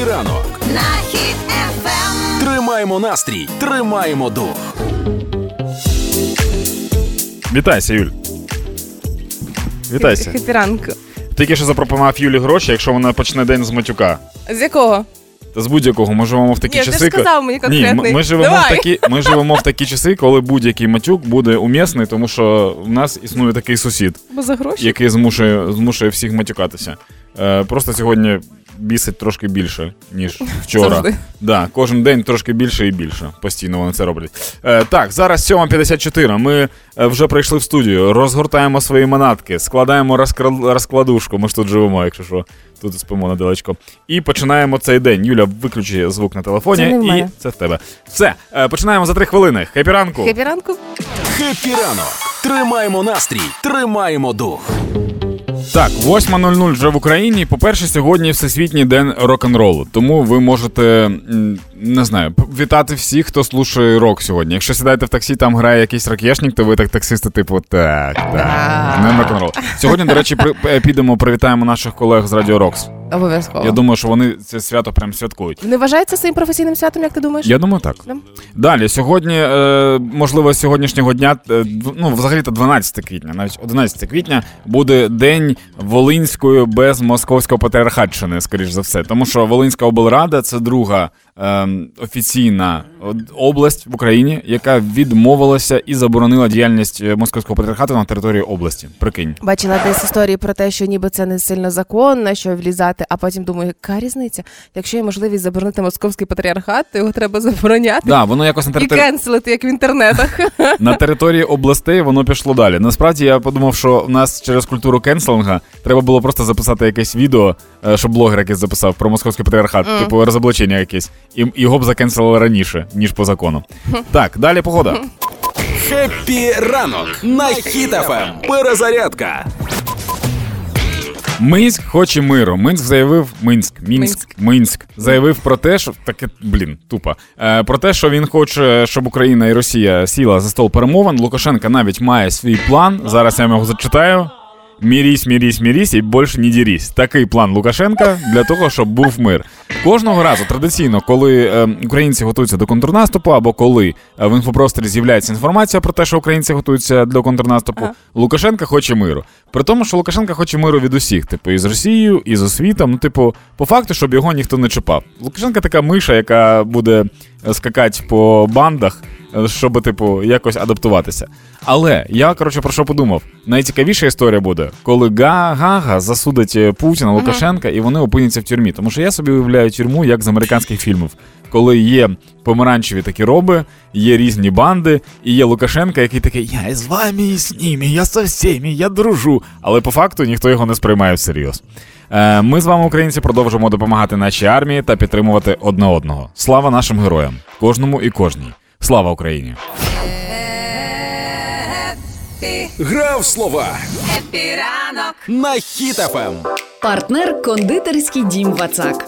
Happy ранок на Хіт FM. Тримаємо настрій, тримаємо дух. Вітайся, Юль. Вітайся. Happy ранку. Тільки що запропонував Юлі гроші, якщо вона почне день з матюка. З якого? Та з будь-якого ми живемо в такі Ні, ти часи. ж сказав мені Ні, ми, ми живемо в такі, ми живемо в такі часи, коли будь-який матюк буде умісний, тому що в нас існує такий сусід, Бо за гроші. який змушує, змушує всіх матюкатися. Е, просто сьогодні бісить трошки більше, ніж вчора. Завжди. Да, кожен день трошки більше і більше. Постійно вони це роблять. Е, так, зараз 7.54. Ми е, вже прийшли в студію, розгортаємо свої манатки, складаємо розкладушку. Ми ж тут живемо, якщо що. Тут спимо недалечко. І починаємо цей день. Юля, виключи звук на телефоні, Це не і це в тебе. Все, е, починаємо за три хвилини. Happy ранку. Happy ранку. Happy ранок. Тримаємо настрій, тримаємо дух. Так, 8.00 вже в Україні. По-перше, сьогодні Всесвітній день рок-н-ролу. Тому ви можете не знаю, вітати всіх, хто слушає рок сьогодні. Якщо сідаєте в таксі, там грає якийсь ракешник, то ви так таксисти, типу, так, так. З рок-н-ролу. Сьогодні, до речі, при, е, підемо, привітаємо наших колег з Радіо Рокс. Обов'язково. Я думаю, що вони це свято прям святкують. Не вважається своїм професійним святом, як ти думаєш? Я думаю, так. Да. Далі, сьогодні, е, можливо, сьогоднішнього дня, е, ну, взагалі-то 12 квітня, навіть 11 квітня, буде день Волинської без московського патріархатщини, скоріш за все. Тому що Волинська облрада це друга офіційна область в Україні, яка відмовилася і заборонила діяльність е, московського патріархату на території області. Прикинь. Бачила десь історії про те, що ніби це не сильно законно, що влізати, а потім думаю, яка різниця? Якщо є можливість заборонити московський патріархат, то його треба забороняти Да, воно якось на і кенселити, як в інтернетах. на території областей воно пішло далі. Насправді я подумав, що в нас через культуру кенселінга треба було просто записати якесь відео, що блогер якийсь записав про московський патріархат, типу розоблачення якесь, і його б закенселили раніше, ніж по закону. Так, далі погода. Happy ранок на Хіт FM. Перезарядка. Минськ хоче миру. Минськ заявив Минськ, Мінськ, Минськ. Минськ заявив про те, що таке, блін, тупо. Е, про те, що він хоче, щоб Україна і Росія сіла за стол перемовин. Лукашенка навіть має свій план. Зараз я вам його зачитаю. Мірісь, мірісь, мірісь і більше не дірісь. Такий план Лукашенка для того, щоб був мир. Кожного разу традиційно, коли е, українці готуються до контрнаступу, або коли е, в інфопросторі з'являється інформація про те, що українці готуються до контрнаступу, Ага. Лукашенка хоче миру. При тому, що Лукашенка хоче миру від усіх, типу, і з Росією, і з освітом. Ну, типу, по факту, щоб його ніхто не чіпав. Лукашенка така миша, яка буде е, скакати по бандах, щоб, типу, якось адаптуватися. Але я, коротше, про що подумав? Найцікавіша історія буде, коли Га- Гага засудить е, Путіна, Лукашенка, і вони опиняться в тюрмі. Тому що я собі уявляю тюрму як з американських фільмів, коли є помаранчеві такі роби, є різні банди, і є Лукашенка, який такий: Я з вами, і з ними, я со всіми, я дружу. Але по факту ніхто його не сприймає всерйоз. Е, Ми з вами, українці, продовжимо допомагати нашій армії та підтримувати одне одного. Слава нашим героям, кожному і кожній. Слава Україні! Гра в слова Happy ранок на Хіт FM. Партнер кондитерський дім Вацак.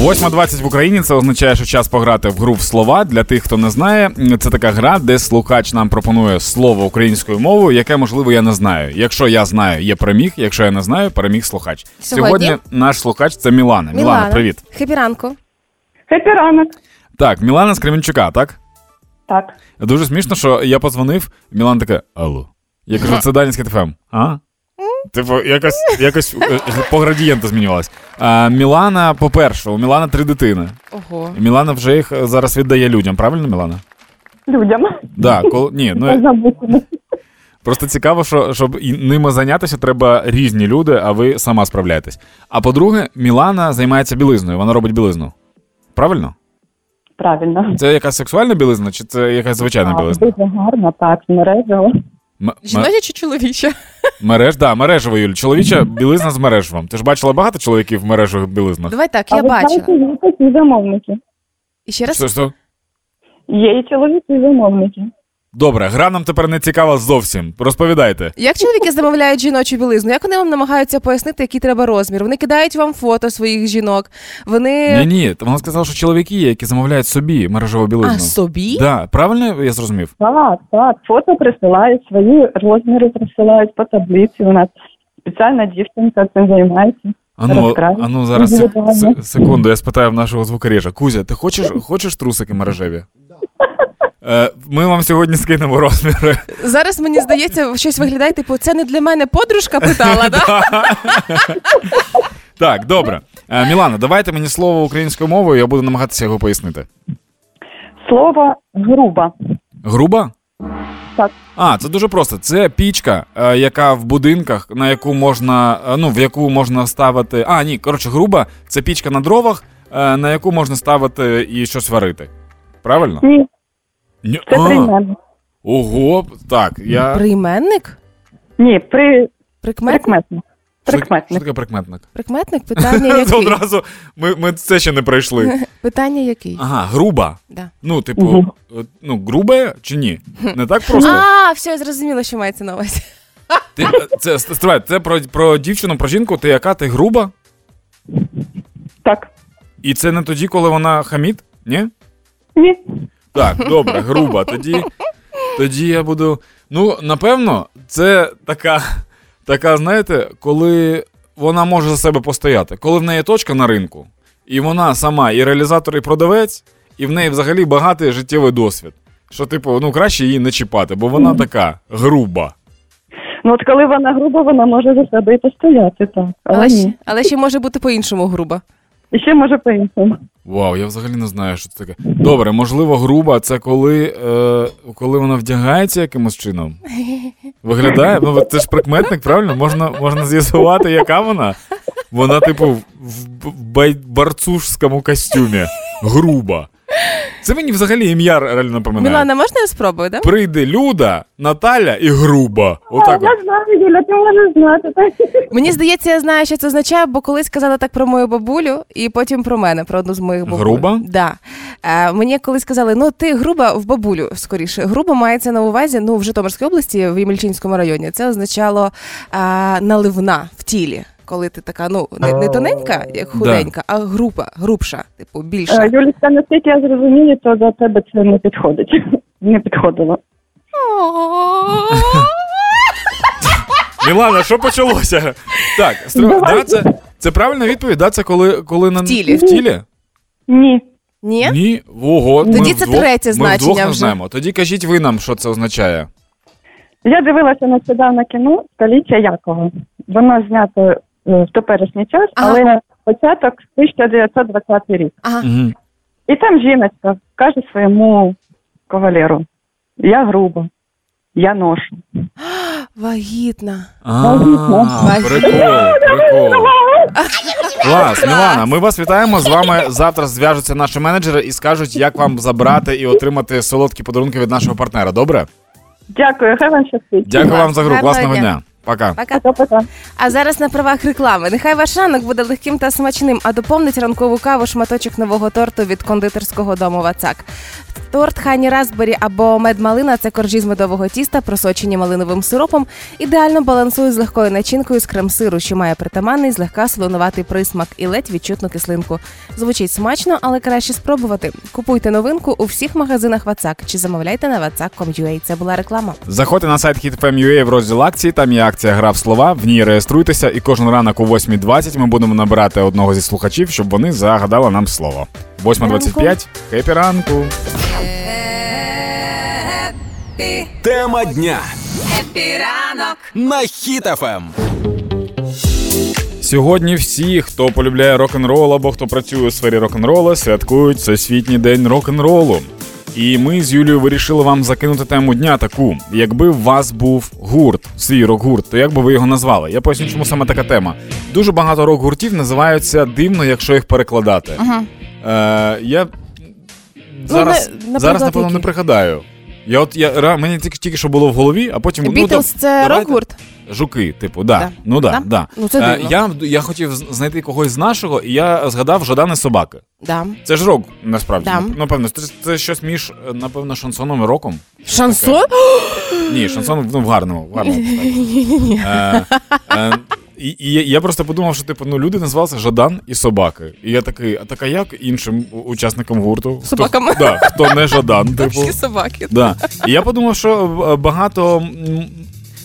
8.20 в Україні це означає, що час пограти в гру в слова. Для тих, хто не знає, це така гра, де слухач нам пропонує слово українською мовою, яке можливо я не знаю. Якщо я знаю, я переміг. Якщо я не знаю, переміг слухач. Сьогодні? наш слухач це Мілана. Мілана, привіт. Хепіранку. Хепі ранок. Так, Мілана з Кременчука, так? Так. Дуже смішно, що я подзвонив, Мілана така: Алло. Я кажу, це Данівський ТФМ. А? Типу, якось, якось е, по градієнту змінювалась. А, Мілана, по-перше, у Мілана три дитини. Ого. Мілана вже їх е, зараз віддає людям, правильно, Мілана? Людям. Да, кол... Ні, ну просто цікаво, що щоб ними зайнятися, треба різні люди, а ви сама справляєтесь. А по-друге, Мілана займається білизною, вона робить білизну. Правильно? Правильно. Це якась сексуальна білизна, чи це якась звичайна А, білизна? Дуже гарна, так, мережево. М- Жіноча чи чоловіча? мереж, да, мережева, Юль. Чоловіча білизна з мережевим. Ти ж бачила багато чоловіків в мережевих білизнах? Давай так, я бачу. бачила. знаєте, є такі замовники. І ще раз. Що, що? Є і чоловіки і замовники. Добре, гра нам тепер не цікава зовсім. Розповідайте. Як чоловіки замовляють жіночу білизну? Як вони вам намагаються пояснити, який треба розмір? Вони кидають вам фото своїх жінок. Вони Ні, ні, вона сказала, що чоловіки є, які замовляють собі мережеву білизну. а собі? Да, правильно я зрозумів? Так, так. Фото присилають, свої розміри присилають по таблиці. У нас спеціальна дівчинка цим займається. Ану, ану зараз сек- секунду, я спитаю в нашого звукорежа. Кузя, ти хочеш, хочеш трусики мережеві? Е, ми вам сьогодні скинемо розміри. Зараз мені здається, щось виглядає, типу, це не для мене подружка питала, да? Так, добре. Е, Мілана, давайте мені слово українською мовою, я буду намагатися його пояснити. Слово груба. Груба? Так. А, це дуже просто. Це пічка, е, яка в будинках, на яку можна, ну, в яку можна ставити. А, ні, коротше, груба, це пічка на дровах, на яку можна ставити і щось варити. Правильно? Ні, Ні. це А, прийменник. Ого, так, я. Прийменник? Ні, при... Прикметник? прикметник. Що таке- Що Прикметник. таке прикметник? Прикметник? Питання Це який? одразу ми, ми це ще не пройшли. Питання який? Ага, груба. Да. Ну, типу, Мгм. е, ну, грубе чи ні? Не так просто. А, все, я зрозуміла, що мається на увазі. Ти, е, це, стривай, це про, про дівчину, про жінку, ти яка? Ти груба? Так. І це не тоді, коли вона хаміт? Ні? Ні. Так, добре, груба. Тоді, тоді я буду. Ну, напевно, це така, така, знаєте, коли вона може за себе постояти, коли в неї точка на ринку, і вона сама і реалізатор, і продавець, і в неї взагалі багатий життєвий досвід. Що, типу, ну краще її не чіпати, бо вона така груба. Ну от коли вона груба, вона може за себе і постояти, так. Але, Але, ні. ще, але ще може бути по-іншому грубо. І ще може по-іншому. Вау, я взагалі не знаю, що це таке. Добре, можливо, груба це коли, е, коли вона вдягається якимось чином. Виглядає? Ну, це ж прикметник, правильно? Можна, можна з'ясувати, яка вона. Вона, типу, в, в в барцушському костюмі. Груба. Це мені взагалі ім'я реально напоминає. Мілана, можна я спробую, да? Прийде Люда, Наталя і груба. Отак. от. Я знаю, Юля, ти можеш знати. Мені здається, я знаю, що це означає, бо колись казала так про мою бабулю, і потім про мене, про одну з моїх бабуль. Груба? Да. Е, мені колись сказали, ну ти груба в бабулю скоріше. Груба мається на увазі, ну в Житомирській області, в Ємельчинському районі. Це означало е, наливна в тілі. Коли ти така, ну не, не тоненька, як худенька, а груба, грубша, типу більша. Е, Юлічка, наскільки я зрозумію, то до тебе це не підходить. Не підходило. Мілана, що почалося? Так, да, це, це правильна відповідь, да? Це коли, коли на В тілі. В тілі? Ні. Ні? Ні, ого. Тоді ми це вдвох- третє Ми значення вдвох не вже. знаємо. Тоді кажіть ви нам, що це означає. Я дивилася нещодавно кіно Століття Якова. Воно знято в теперішній час, Ага. але початок 1920 рік. Ага. Угу. І там жіночка каже своєму кавалеру: Я груба, я ношу. Вагітна. А, Вагітна. прикол. Клас, Мілана, ми вас вітаємо. З вами завтра зв'яжуться наші менеджери і скажуть, як вам забрати і отримати солодкі подарунки від нашого партнера. Добре? Дякую, хай вам щастить. Дякую вам за гру. Класного дня. Пока. Пока. Пока-пока. А зараз на правах реклами. Нехай ваш ранок буде легким та смачним, а доповнить ранкову каву шматочок нового торту від кондитерського дому Вацак. Торт Хані Распбері або медмалина це коржі з медового тіста, просочені малиновим сиропом. Ідеально балансують з легкою начинкою з крем-сиру, що має притаманний злегка солонуватий присмак і ледь відчутну кислинку. Звучить смачно, але краще спробувати. Купуйте новинку у всіх магазинах Вацак чи замовляйте на vatsak.com.ua. Це була реклама. Заходьте на сайт HitFM.ua в розділ акції. Там є акція Гра в слова. В ній реєструйтеся, і кожен ранок о 8.20 ми будемо набирати одного зі слухачів, щоб вони загадали нам слово. 8.25. Happy ранку. Happy, Тема дня Happy ранок. на Хіт FM. Сьогодні всі, хто полюбляє рок-н-рол або хто працює у сфері рок-н-рола, святкують Всесвітній день рок-н-ролу. І ми з Юлією вирішили вам закинути тему дня таку: якби у вас був гурт, свій рок-гурт, то як би ви його назвали? Я поясню, чому саме така тема. Дуже багато рок-гуртів називаються дивно, якщо їх перекладати. Ага. Е, я зараз, наприклад, зараз напевно, не пригадаю. Я от я мені тільки, тільки що було в голові, а потім ну, то- це рок-гурт? Жуки, типу, да. Да. Ну да, Да? да. Ну, це Е, дивно. я, я хотів знайти когось з нашого, і я згадав Жадани собаки. Да. Це ж рок, насправді. Да. Ну, Напевно, це, це щось між, е, напевно, шансоном і роком. Шансон? Ні, шансон ну, в гарному. В гарному е, е, і, і я- просто подумав, що типу, ну, люди називалися Жадан і собаки. І я такий, а так а як іншим учасникам гурту? Хто- Собакам. Да, хто не Жадан, типу. Собаки. Да. І я подумав, що багато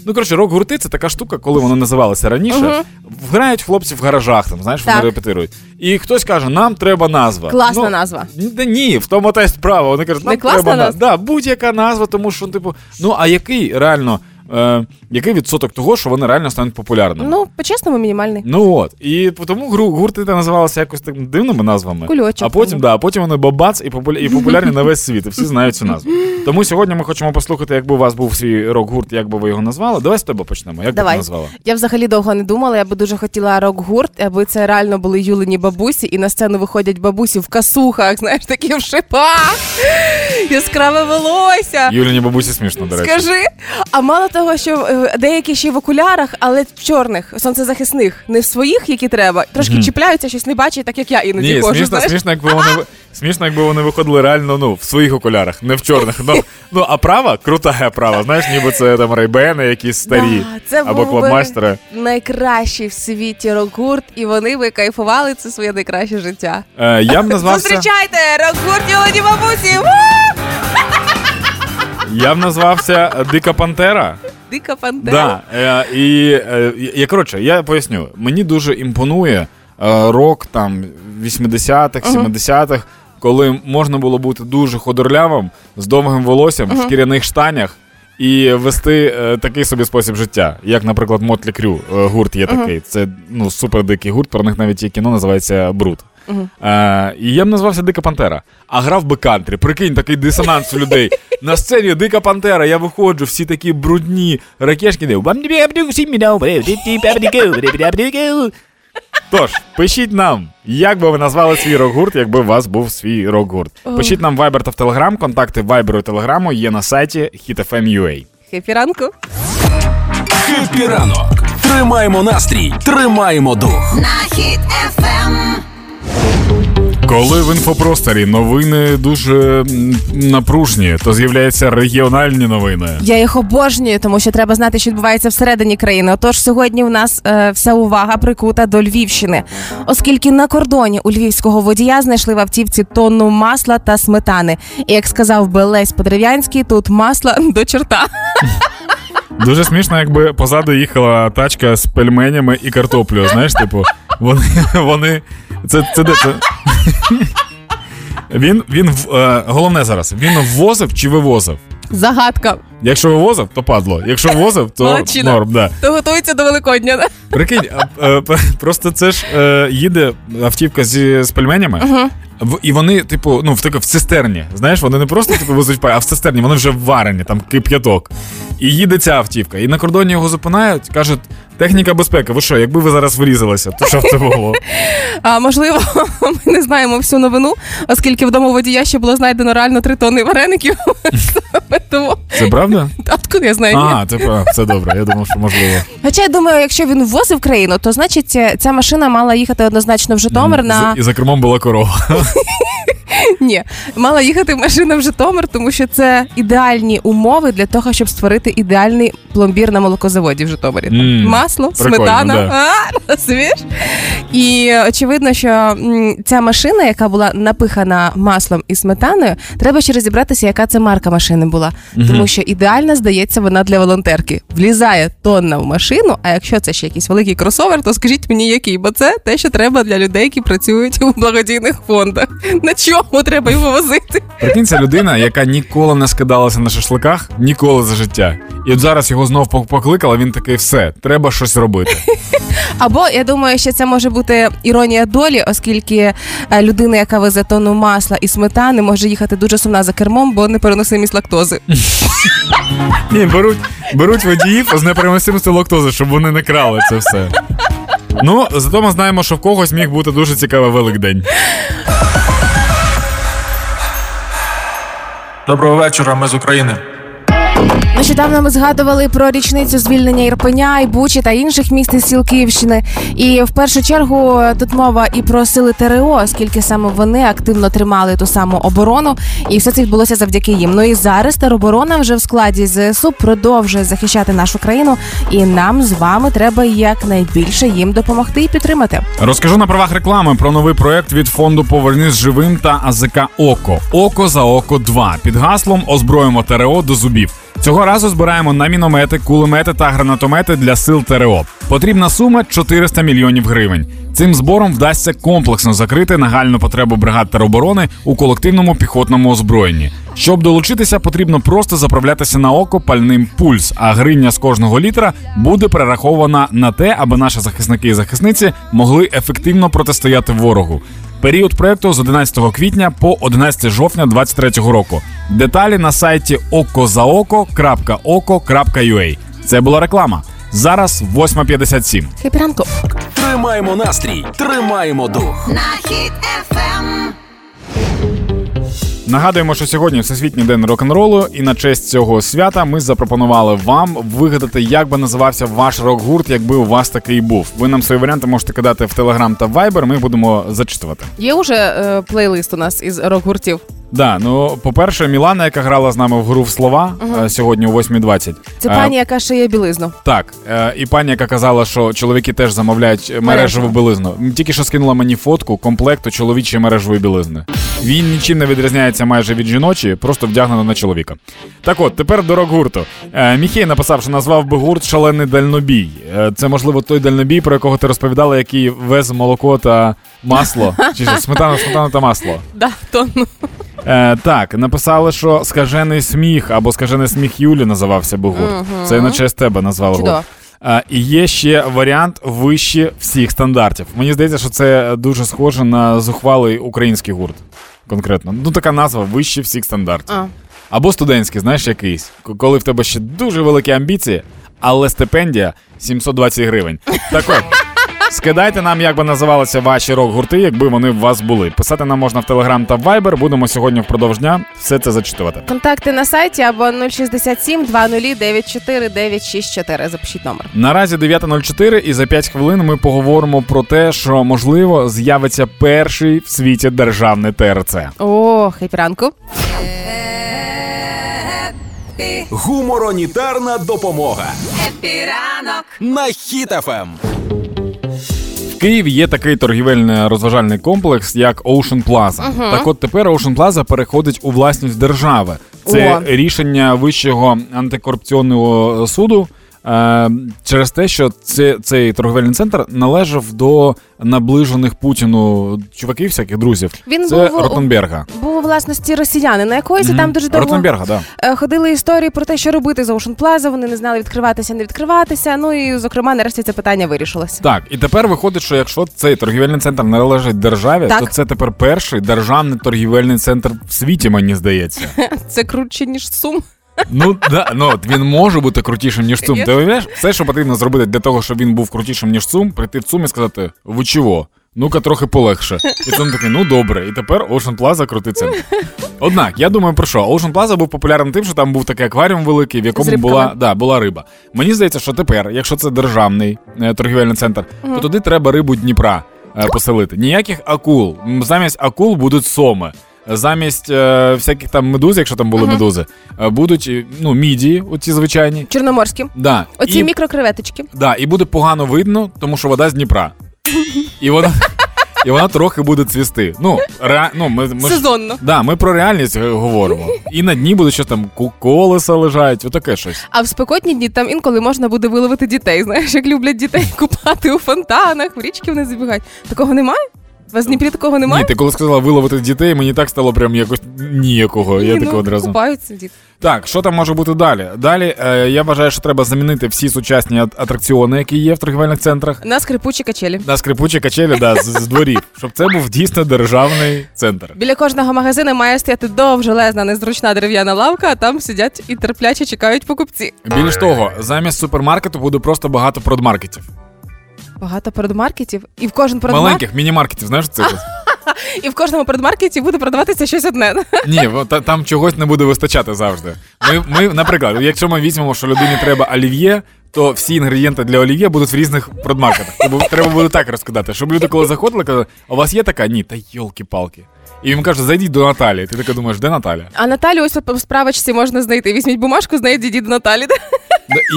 Ну коротше, рок-гурти це така штука, коли воно називалося раніше. Грають хлопці в гаражах, там знаєш, вони репетирують. І хтось каже, нам треба назва. Класна Ну, назва. ні, в тому та й справа. Вони кажуть, нам Не треба назва? Да, будь-яка назва, тому що, типу, ну а який реально, е, який відсоток того, що вони реально стануть популярними? Ну, по-чесному, мінімальний. Ну от. І тому гру, гурти та називалися якось так дивними назвами. Кульочок. А потім, да, а потім вони бабац і, популя... і популярні на весь світ. І всі знають цю назву. Тому сьогодні ми хочемо послухати, якби у вас був свій рок-гурт, як би ви його назвали. Давай з тебе почнемо. Як би Давай. ти назвала? Я взагалі довго не думала. Я би дуже хотіла рок-гурт, аби це реально були юлені бабусі, і на сцену виходять бабусі в касухах, знаєш, такі в шипах, яскраве волосся. Юліні бабусі смішно, до речі. Скажи, а мало того, що е, деякі ще й в окулярах, але в чорних, сонцезахисних, не в своїх, які треба, трошки чіпляються, щось не бачать, так як я іноді Ні, ходжу. смішно, знаєш. смішно, якби вони смішно, якби вони виходили реально ну, в своїх окулярах, не в чорних. Ну, ну а права крута права. Знаєш, ніби це там рейбени якісь старі Да, це або клабмастери. найкращий в світі рок-гурт, і вони би кайфували це своє найкраще життя. Е, я б назвався. Зустрічайте рок-гурт юлені бабусі! Я б назвався Дика Пантера. Дика пантера. Да, е, і е, я коротше, я поясню. Мені дуже імпонує е, рок там 80-х, 70-х, коли можна було бути дуже ходорлявим, з довгим волоссям, в шкіряних штанях. І вести е, такий собі спосіб життя, як, наприклад, Мотлі Крю е, гурт є такий. Це ну супер дикий гурт. Про них навіть є кіно називається Брут. Е, і я б назвався Дика Пантера, а грав би кантрі. Прикинь, такий дисонанс у людей. На сцені Дика Пантера, я виходжу, всі такі брудні ракешки. Тож, пишіть нам, як би ви назвали свій рок-гурт, якби у вас був свій рок-гурт. Пишіть нам в Viber та в Telegram, контакти Viber і Telegram є на сайті hitfm.ua. Хепі ранку. Хеппі ранок. Тримаємо настрій, тримаємо дух. На хід ефем. Коли в інфопросторі новини дуже напружні, то з'являються регіональні новини. Я їх обожнюю, тому що треба знати, що відбувається всередині країни. Отож, сьогодні в нас е, вся увага прикута до Львівщини, оскільки на кордоні у львівського водія знайшли в автівці тонну масла та сметани. І як сказав би Лесь Подерев'янський, тут масла до чорта. Дуже смішно, якби позаду їхала тачка з пельменями і картоплею. Знаєш, типу, вони. вони це, це де це. Він, він е, головне зараз, він ввозив чи вивозив? Загадка. Якщо вивозив, то падло. Якщо ввозив, то Молодчина. норм, да. То готується до Великодня. да? Прикинь, а, е, просто це ж е, їде автівка зі, з пельменями, в- і вони, типу, ну, в таке в цистерні. Знаєш, вони не просто типу, везуть пай, а в цистерні, вони вже варені, там кип'яток. І їде ця автівка. І на кордоні його зупинають, кажуть, техніка безпеки, ви що, якби ви зараз врізалися, то що б це було? А можливо, ми не знаємо всю новину, оскільки вдома водія ще було знайдено реально три тонни вареників. Тому Це правда? откуда я знаю? А, це, прав- це добре. Я думав, що можливо. Хоча я думаю, якщо він ввозив країну, то значить е, ця машина мала їхати однозначно в Житомир на І за кермом була корова. ні, мала їхати машина в Житомир, тому що це ідеальні умови для того, щоб створити ідеальний пломбір на молокозаводі в Житомирі. Масло, прикольно, сметана, да. а, розумієш? І очевидно, що ця машина, яка була напихана маслом і сметаною, треба ще розібратися, яка це марка машини була. Тому що ідеальна, здається, вона для волонтерки. Влізає тонна в машину, а якщо це ще якийсь великий кросовер, то скажіть мені, який, бо це те, що треба для людей, які працюють у благодійних фондах. На чому треба його возити? Прикинь, людина, яка ніколи не скидалася на шашликах, ніколи за життя. І от зараз його знов пок- покликали, він такий, все, треба щось робити. Або я думаю, що це може бути іронія долі, оскільки е, людина, яка везе тонну масла і сметани, може їхати дуже сумна за кермом, бо непереносимість лактози. Ні, беруть, беруть водіїв з непереносимістю лактози, щоб вони не крали це все. Ну, зато ми знаємо, що в когось міг бути дуже цікавий Великдень. Доброго вечора, ми з України. Нещодавно ми згадували про річницю звільнення Ірпеня, і Бучі та інших міст і сіл Київщини. І в першу чергу тут мова і про сили ТРО, оскільки саме вони активно тримали ту саму оборону, і все це відбулося завдяки їм. Ну і зараз тероборона вже в складі ЗСУ продовжує захищати нашу країну, і нам з вами треба якнайбільше їм допомогти і підтримати. Розкажу на правах реклами про новий проект від фонду Повернись живим та АЗК Око. Око за око 2 під гаслом Озброїмо ТРО до зубів. Цього разу збираємо на міномети, кулемети та гранатомети для сил ТРО. Потрібна сума 400 мільйонів гривень. Цим збором вдасться комплексно закрити нагальну потребу бригад тероборони у колективному піхотному озброєнні. Щоб долучитися, потрібно просто заправлятися на око пальним пульс, а гривня з кожного літра буде перерахована на те, аби наші захисники і захисниці могли ефективно протистояти ворогу. Період проекту з 11 квітня по 11 жовтня 2023 року. Деталі на сайті okozaoko.oko.ua. Це була реклама. Зараз 8.57. Хепіранку. Тримаємо настрій, тримаємо дух. На хід ефем. Нагадуємо, що сьогодні Всесвітній день рок-н-ролу, і на честь цього свята ми запропонували вам вигадати, як би називався ваш рок-гурт, якби у вас такий був. Ви нам свої варіанти можете кидати в Телеграм та Вайбер. Ми будемо зачитувати. Є уже е, плейлист у нас із рок-гуртів. Да, ну по-перше, Мілана, яка грала з нами в гру в слова е, сьогодні о 8.20. Це Е, пані, яка шиє білизну. Так, е, і пані, яка казала, що чоловіки теж замовляють мережеву білизну. Тільки що скинула мені фотку комплекту чоловічої мережевої білизни. Він нічим не відрізняється майже від жіночої, просто вдягнено на чоловіка. Так от, тепер до рок-гурту. Е, Міхей написав, що назвав би гурт Шалений дальнобій. Е, це, можливо, той дальнобій, про якого ти розповідала, який вез молоко та масло. Чи що, сметану, сметану та масло. Да, то, ну. Е, так, написали, що скажений сміх або скажений сміх Юлі називався би гурт. Це на честь тебе назвали Чудово. гурт. Е, і є ще варіант вище всіх стандартів. Мені здається, що це дуже схоже на зухвалий український гурт. Конкретно. Ну, така назва вище всіх стандартів. А. Або студентський, знаєш, якийсь. К- Коли в тебе ще дуже великі амбіції, але стипендія 720 гривень. Так от. Скидайте нам, як би називалися ваші рок-гурти, якби вони в вас були. Писати нам можна в Телеграм та в Viber. Будемо сьогодні впродовж дня все це зачитувати. Контакти на сайті або 067 20 94 964. Запишіть номер. Наразі 9.04 і за 5 хвилин ми поговоримо про те, що можливо з'явиться перший в світі державний ТРЦ. О, хепі ранку. Гуморнітарна допомога Happy ранок. на Ем. Хіт FM. Києві є такий торгівельний розважальний комплекс, як Ocean Plaza. Так от тепер Ocean Plaza переходить у власність держави. Це О. рішення вищого антикорупційного суду. Е, Через те, що це, цей торговельний центр належав до наближених Путіну чуваків, всяких друзів. Він це був Ротенберга. Був у власності росіяни, на якоїсь Мгм. там дуже довго Ротенберга, да. е, ходили історії про те, що робити з Ocean Plaza, Вони не знали відкриватися, не відкриватися. Ну і зокрема, нарешті це питання вирішилося. Так, і тепер виходить, що якщо цей торгівельний центр належить державі, Так. то це тепер перший державний торгівельний центр в світі, мені здається. Це круче ніж сум. Ну да, ну от він може бути крутішим, ніж ЦУМ. Ти уявляєш, все, що потрібно зробити для того, щоб він був крутішим, ніж ЦУМ, прийти в ЦУМ і сказати: ви чого? Ну-ка, трохи полегше. І ЦУМ такий, ну добре. І тепер Ocean Plaza центр. Однак, я думаю про що? Ocean Plaza був популярним тим, що там був такий акваріум великий, в якому була, да, була риба. Мені здається, що тепер, якщо це державний е, торгівельний центр, то туди треба рибу Дніпра е, поселити. Ніяких акул. Замість акул будуть соми. Замість е, всяких там медуз, якщо там були медузи, е, будуть е, ну, мідії, оці звичайні. Чорноморські. Да. Оці і, мікрокреветочки. да, і буде погано видно, тому що вода з Дніпра. І вона, і вона трохи буде цвісти. Ну, ре, ну ми, ми ж, Сезонно. да, ми про реальність е, говоримо. І на дні буде щось там ку- колеса лежать, отаке щось. А в спекотні дні там інколи можна буде виловити дітей. Знаєш, як люблять дітей купати у фонтанах, в річки вони забігають. Такого немає? Вас в Дніпрі такого немає? Ні, ти коли сказала виловити дітей, мені так стало прям якось ніякого. Я Ні, таке ну, одразу. купаються діти. Так, що там може бути далі? Далі е, я вважаю, що треба замінити всі сучасні атракціони, які є в торгівельних центрах. На скрипучі качелі. На скрипучі качелі, да, з, з дворів, щоб це був дійсно державний центр. Біля кожного магазину має стояти довжелезна, незручна дерев'яна лавка, а там сидять і терпляче чекають покупці. Більш того, замість супермаркету буде просто багато продмаркетів. Багато продмаркетів, і в кожен продмаркет, Маленьких міні-маркетів, знаєш це? і в кожному продмаркеті буде продаватися щось одне. Ні, там чогось не буде вистачати завжди. Ми, ми, наприклад, якщо ми візьмемо, що людині треба олів'є, то всі інгредієнти для олів'є будуть в різних продмаркетах. Тобто треба буде так розкидати, щоб люди, коли заходили, казали, а у вас є така? Ні, та йолки-палки. І він каже, зайдіть до Наталі. Ти така думаєш, де Наталя? А Наталю ось по справочці можна знайти. Візьміть бумажку, знайдіть діду Наталі.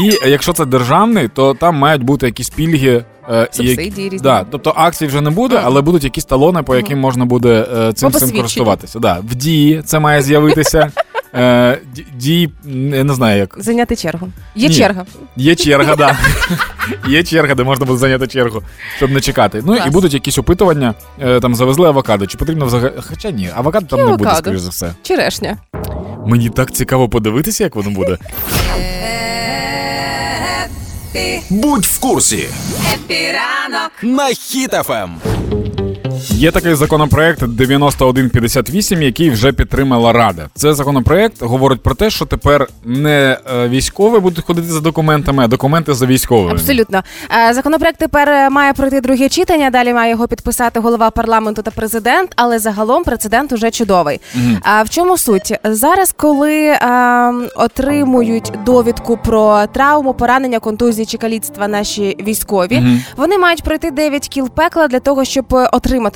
І якщо це державний, то там мають бути якісь пільги. е, і які- різні. Да, тобто акцій вже не буде, але будуть якісь талони, по яким можна буде е, цим посвідченню. користуватися. Да. В дії це має з'явитися. Е, дій, я не знаю як. Зайняти чергу. Є Ні. черга. Є черга, да. Є черга, де можна буде зайняти чергу, щоб не чекати. Ну і Клас. будуть якісь опитування, е, там завезли авокадо. Чи потрібно взагалі. Хоча ні, авокадо там Які не буде, авокадо? скоріш за все. Черешня. Мені так цікаво подивитися, як воно буде. Будь в курсі Happy ранок. на. Хіт FM. Є такий законопроект 9158, який вже підтримала Рада. Це законопроект говорить про те, що тепер не е, військові будуть ходити за документами, а документи за військовими. Абсолютно. Е, Законопроект тепер е, має пройти друге читання. Далі має його підписати голова парламенту та президент. Але загалом прецедент уже чудовий. А в чому суть? Зараз, коли е, отримують довідку про травму, поранення, контузії чи каліцтва наші військові, вони мають пройти 9 кіл пекла для того, щоб е,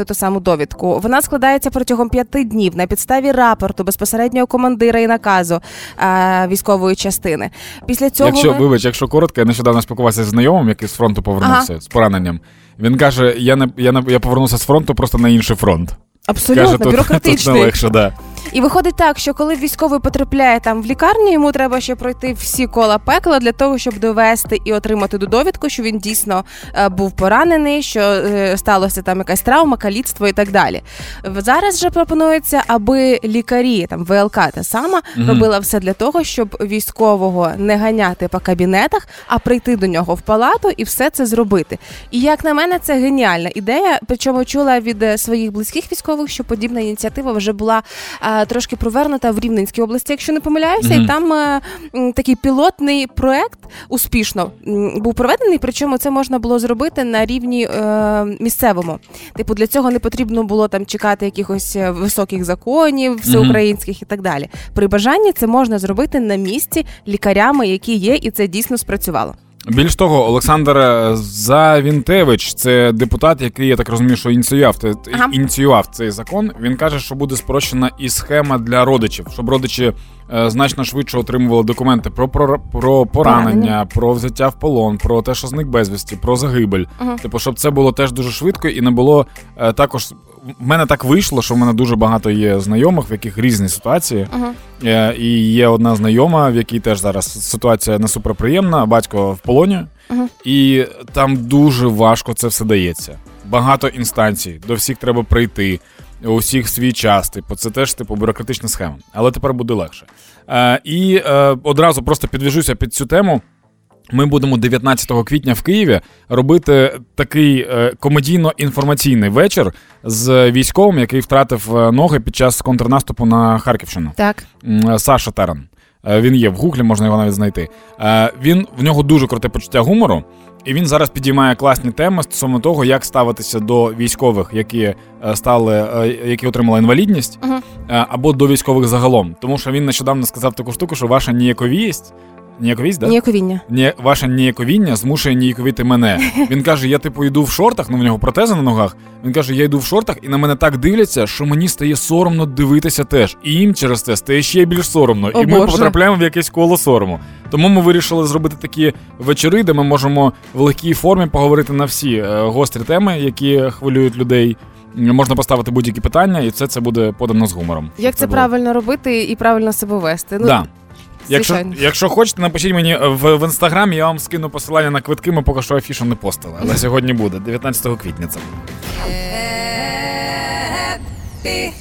отримати ту саму довідку. Вона складається протягом п'яти днів на підставі рапорту безпосереднього командира і наказу е, військової частини. Після цього Якщо ми- вибач, якщо коротко, я нещодавно спілкувався з знайомим, який з фронту повернувся з пораненням. Він каже: я не я не я повернувся з фронту просто на інший фронт. абсолютно каже, тут, тут не легше, да. І виходить так, що коли військовий потрапляє там в лікарню, йому треба ще пройти всі кола пекла для того, щоб довести і отримати довідку, що він дійсно е, був поранений, що е, сталося там якась травма, каліцтво і так далі. Зараз же пропонується, аби лікарі там ВЛК та сама робила все для того, щоб військового не ганяти по кабінетах, а прийти до нього в палату і все це зробити. І як на мене, це геніальна ідея. Причому чула від е, своїх близьких військових, що подібна ініціатива вже була трошки провернута в Рівненській області, якщо не помиляюся, і там е, такий пілотний проект успішно був проведений. Причому це можна було зробити на рівні е, місцевому. Типу, для цього не потрібно було там чекати якихось е, високих законів, всеукраїнських і так далі. При бажанні це можна зробити на місці лікарями, які є, і це дійсно спрацювало. Більш того, Олександр Завінтевич, це депутат, який я так розумію, що ініціював Ага. ініціював цей закон. Він каже, що буде спрощена і схема для родичів, щоб родичі значно швидше отримували документи про, про, про поранення, про взяття в полон, про те, що зник безвісті, про загибель. Типу, щоб це було теж дуже швидко і не було е, також. В мене так вийшло, що в мене дуже багато є знайомих, в яких різні ситуації. Е, І є одна знайома, в якій теж зараз ситуація не суперприємна, батько в полоні, і там дуже важко це все дається. Багато інстанцій, до всіх треба прийти, у всіх свій час. Типу, це теж типу бюрократична схема. Але тепер буде легше. Е, І е, одразу просто підвіжуся під цю тему. Ми будемо 19 квітня в Києві робити такий е, комедійно-інформаційний вечір з військовим, який втратив е, ноги під час контрнаступу на Харківщину. Так. Саша Терен. Е, Він є в гуглі, можна його навіть знайти. Е, Він в нього дуже круте почуття гумору, і він зараз підіймає класні теми стосовно того, як ставитися до військових, які е, стали, е, які отримали інвалідність, е, або до військових загалом. Тому що він нещодавно сказав таку штуку, що ваша ніяковість. Ніяковість, да? Ніяковіння. Ні, ваше ніяковіння змушує ніяковіти мене. Він каже: я типу йду в шортах, ну в нього протези на ногах. Він каже: я йду в шортах, і на мене так дивляться, що мені стає соромно дивитися теж. І їм через це стає ще більш соромно. О, і ми Боже. потрапляємо в якесь коло сорому. Тому ми вирішили зробити такі вечори, де ми можемо в легкій формі поговорити на всі е, гострі теми, які хвилюють людей. Можна поставити будь-які питання, і все це буде подано з гумором. Як це було. правильно робити і правильно себе вести? Ну, Да. Якщо, звичайно. якщо хочете, напишіть мені в, в інстаграм, я вам скину посилання на квитки. Ми поки що афішу не постили, але сьогодні буде, 19 квітня. Це буде.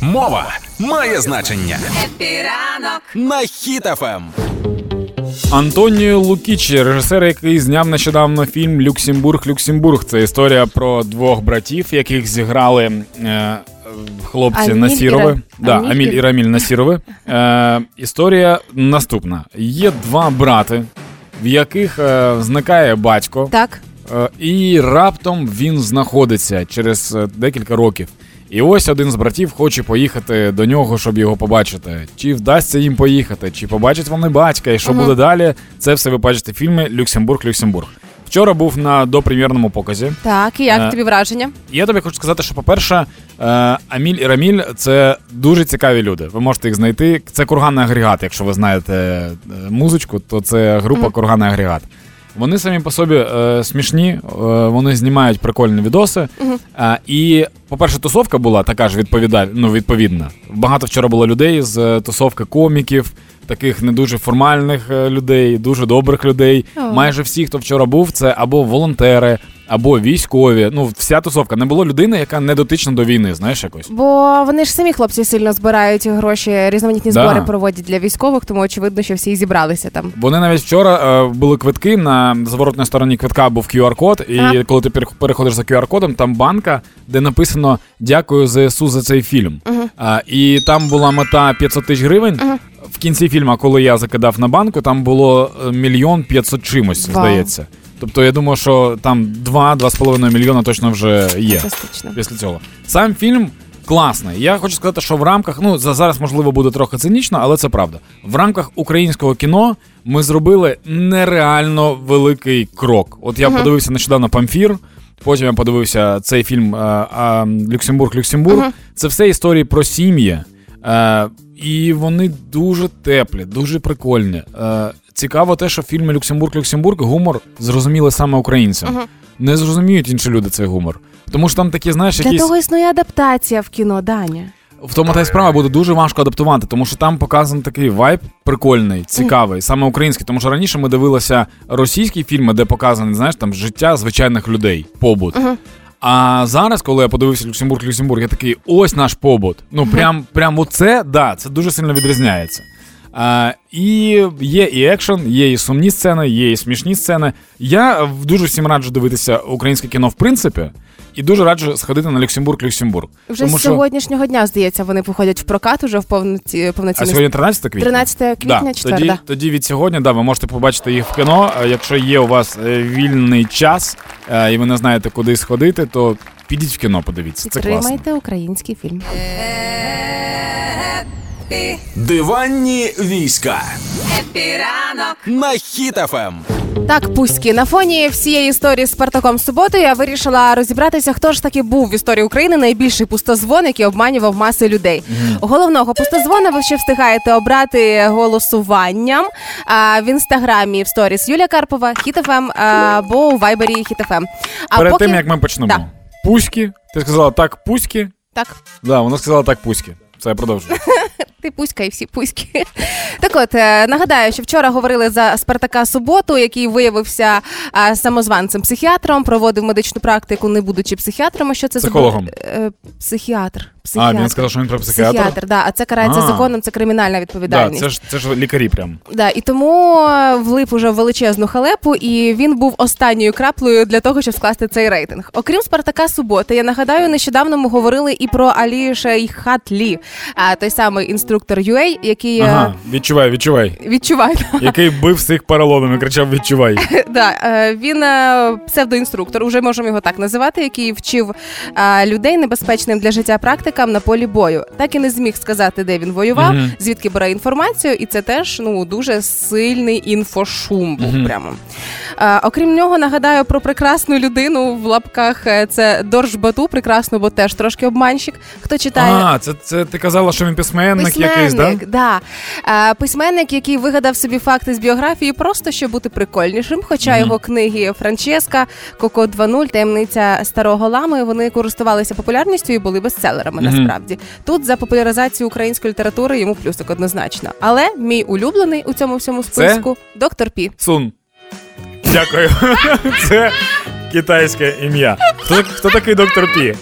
Мова має значення Happy ранок. на Ем. Хіт FM. Антоніо Лукіч, режисер, який зняв нещодавно фільм Люксембург Люксембург. Це історія про двох братів, яких зіграли е, хлопці Аміль Насірови. Да, Аміль Аміль і- Раміль Насірови. Е, історія наступна: є два брати, в яких е, зникає батько. Так. Е, І раптом він знаходиться через е, декілька років. І ось один з братів хоче поїхати до нього, щоб його побачити. Чи вдасться їм поїхати, чи побачать вони батька, і що буде далі. Це все ви бачите в фільмі Люксембург, Люксембург. Вчора був на допрем'єрному показі. Так, і як Е, тобі враження? Я тобі хочу сказати, що, по-перше, е, Аміль і Раміль це дуже цікаві люди. Ви можете їх знайти. Це курганний агрегат. Якщо ви знаєте е, музичку, то це група Курганний агрегат. Вони самі по собі е, смішні, е, вони знімають прикольні відоси. Е, і, по-перше, тусовка була така ж відповідаль... ну, відповідна. Багато вчора було людей з е, тусовки коміків, таких не дуже формальних е, людей, дуже добрих людей. Майже всі, хто вчора був, це або волонтери, або військові. Ну, вся тусовка. Не було людини, яка не дотична до війни, знаєш якось. Бо вони ж самі хлопці сильно збирають гроші, різноманітні Да. збори проводять для військових, тому очевидно, що всі і зібралися там. Вони навіть вчора е, були квитки на зворотній стороні квитка був QR-код, і Ага. коли ти перех- переходиш за QR-кодом, там банка, де написано Дякую ЗСУ за цей фільм. А, і там була мета 500 тисяч гривень. В кінці фільму, коли я закидав на банку, там було е, мільйон 500 чимось, Вау. здається. Тобто я думаю, що там 2-2,5 мільйона точно вже є Фантастично. після цього. Сам фільм класний. Я хочу сказати, що в рамках, ну зараз можливо буде трохи цинічно, але це правда. В рамках українського кіно ми зробили нереально великий крок. От я подивився нещодавно Памфір. Потім я подивився цей фільм е, Люксембург, Люксембург. Це все історії про сім'ї. Е, і вони дуже теплі, дуже прикольні. Е, цікаво те, що в фільмі Люксембург, Люксембург гумор зрозуміли саме українцям. Не зрозуміють інші люди цей гумор. Тому що там такі, знаєш, Для якісь. того існує адаптація в кіно, Даня. В тому та й справа буде дуже важко адаптувати, тому що там показаний такий вайб прикольний, цікавий, саме український. Тому що раніше ми дивилися російські фільми, де показане, знаєш, там життя звичайних людей, побут. А зараз, коли я подивився Люксембург, Люксембург, я такий, ось наш побут. Ну, прям, прям оце, да, це дуже сильно відрізняється. А, і є і екшен, є і сумні сцени, є і смішні сцени. Я дуже всім раджу дивитися українське кіно в принципі, і дуже раджу сходити на Люксембург, Люксембург. Вже Тому з що- сьогоднішнього дня, здається, вони походять в прокат уже в повноці А сьогодні 13 квітня? 13 квітня, да. четвер, тоді, да. тоді від сьогодні да, ви можете побачити їх в кіно. Якщо є у вас е, вільний час е, і ви не знаєте, куди сходити, то підіть в кіно, подивіться. Це класно. Підтримайте український фільм. Happy, Диванні війська Happy ранок. на Ем. Хіт FM. Так, пуськи, на фоні всієї історії з Спартаком Суботою я вирішила розібратися, хто ж таки був в історії України найбільший пустозвон, який обманював маси людей. Головного пустозвона ви ще встигаєте обрати голосуванням а, в інстаграмі в сторіс Юлія Карпова, Хіт FM або у Вайбері Хіт FM. А Перед поки... тим як ми почнемо. Да. Пуськи. Ти сказала так, пуськи. Так, Да, вона сказала так, пуськи. Це я продовжую. Ти пуська і всі пуськи. Так от е, нагадаю, що вчора говорили за Спартака Суботу, який виявився е, самозванцем психіатром, проводив медичну практику, не будучи психіатром. А Що це Психологом. Е, психіатр. А, він сказав, що він про психіатр. Психіатр, да, а це карається А. законом, це кримінальна Да, відповідальність. це ж це ж лікарі прям. Да, і тому влип уже в величезну халепу, і він був останньою краплею для того, щоб скласти цей рейтинг. Окрім Спартака Суботи, я нагадаю, нещодавно ми говорили і про Алі Шейхатлі, той самий інструктор UA, який е, Ага, відчувай, відчувай. відчуває. Який бив всіх паралоном і кричав відчувай. Да, е, він е, псевдоінструктор, уже можемо його так називати, який вчив людей небезпечним для життя практикам на полі бою. Так і не зміг сказати, де він воював, Мгм. звідки бере інформацію, і це теж ну дуже сильний інфошум був Мгм. прямо. Окрім нього, нагадаю про прекрасну людину в лапках. Це Дорж Бату, прекрасно, бо теж трошки обманщик. Хто читає А, це, це ти казала, що він письменник, якийсь, да? Да? Е, письменник, який вигадав собі факти з біографії, просто щоб бути прикольнішим. Хоча його книги Франческа, Коко 2.0, таємниця старого лами, вони користувалися популярністю і були бестселерами. Насправді тут за популяризацію української літератури йому плюсик однозначно. Але мій улюблений у цьому всьому списку доктор Пі. Сун. Дякую. Це китайське ім'я. Хто, хто такий доктор Пі?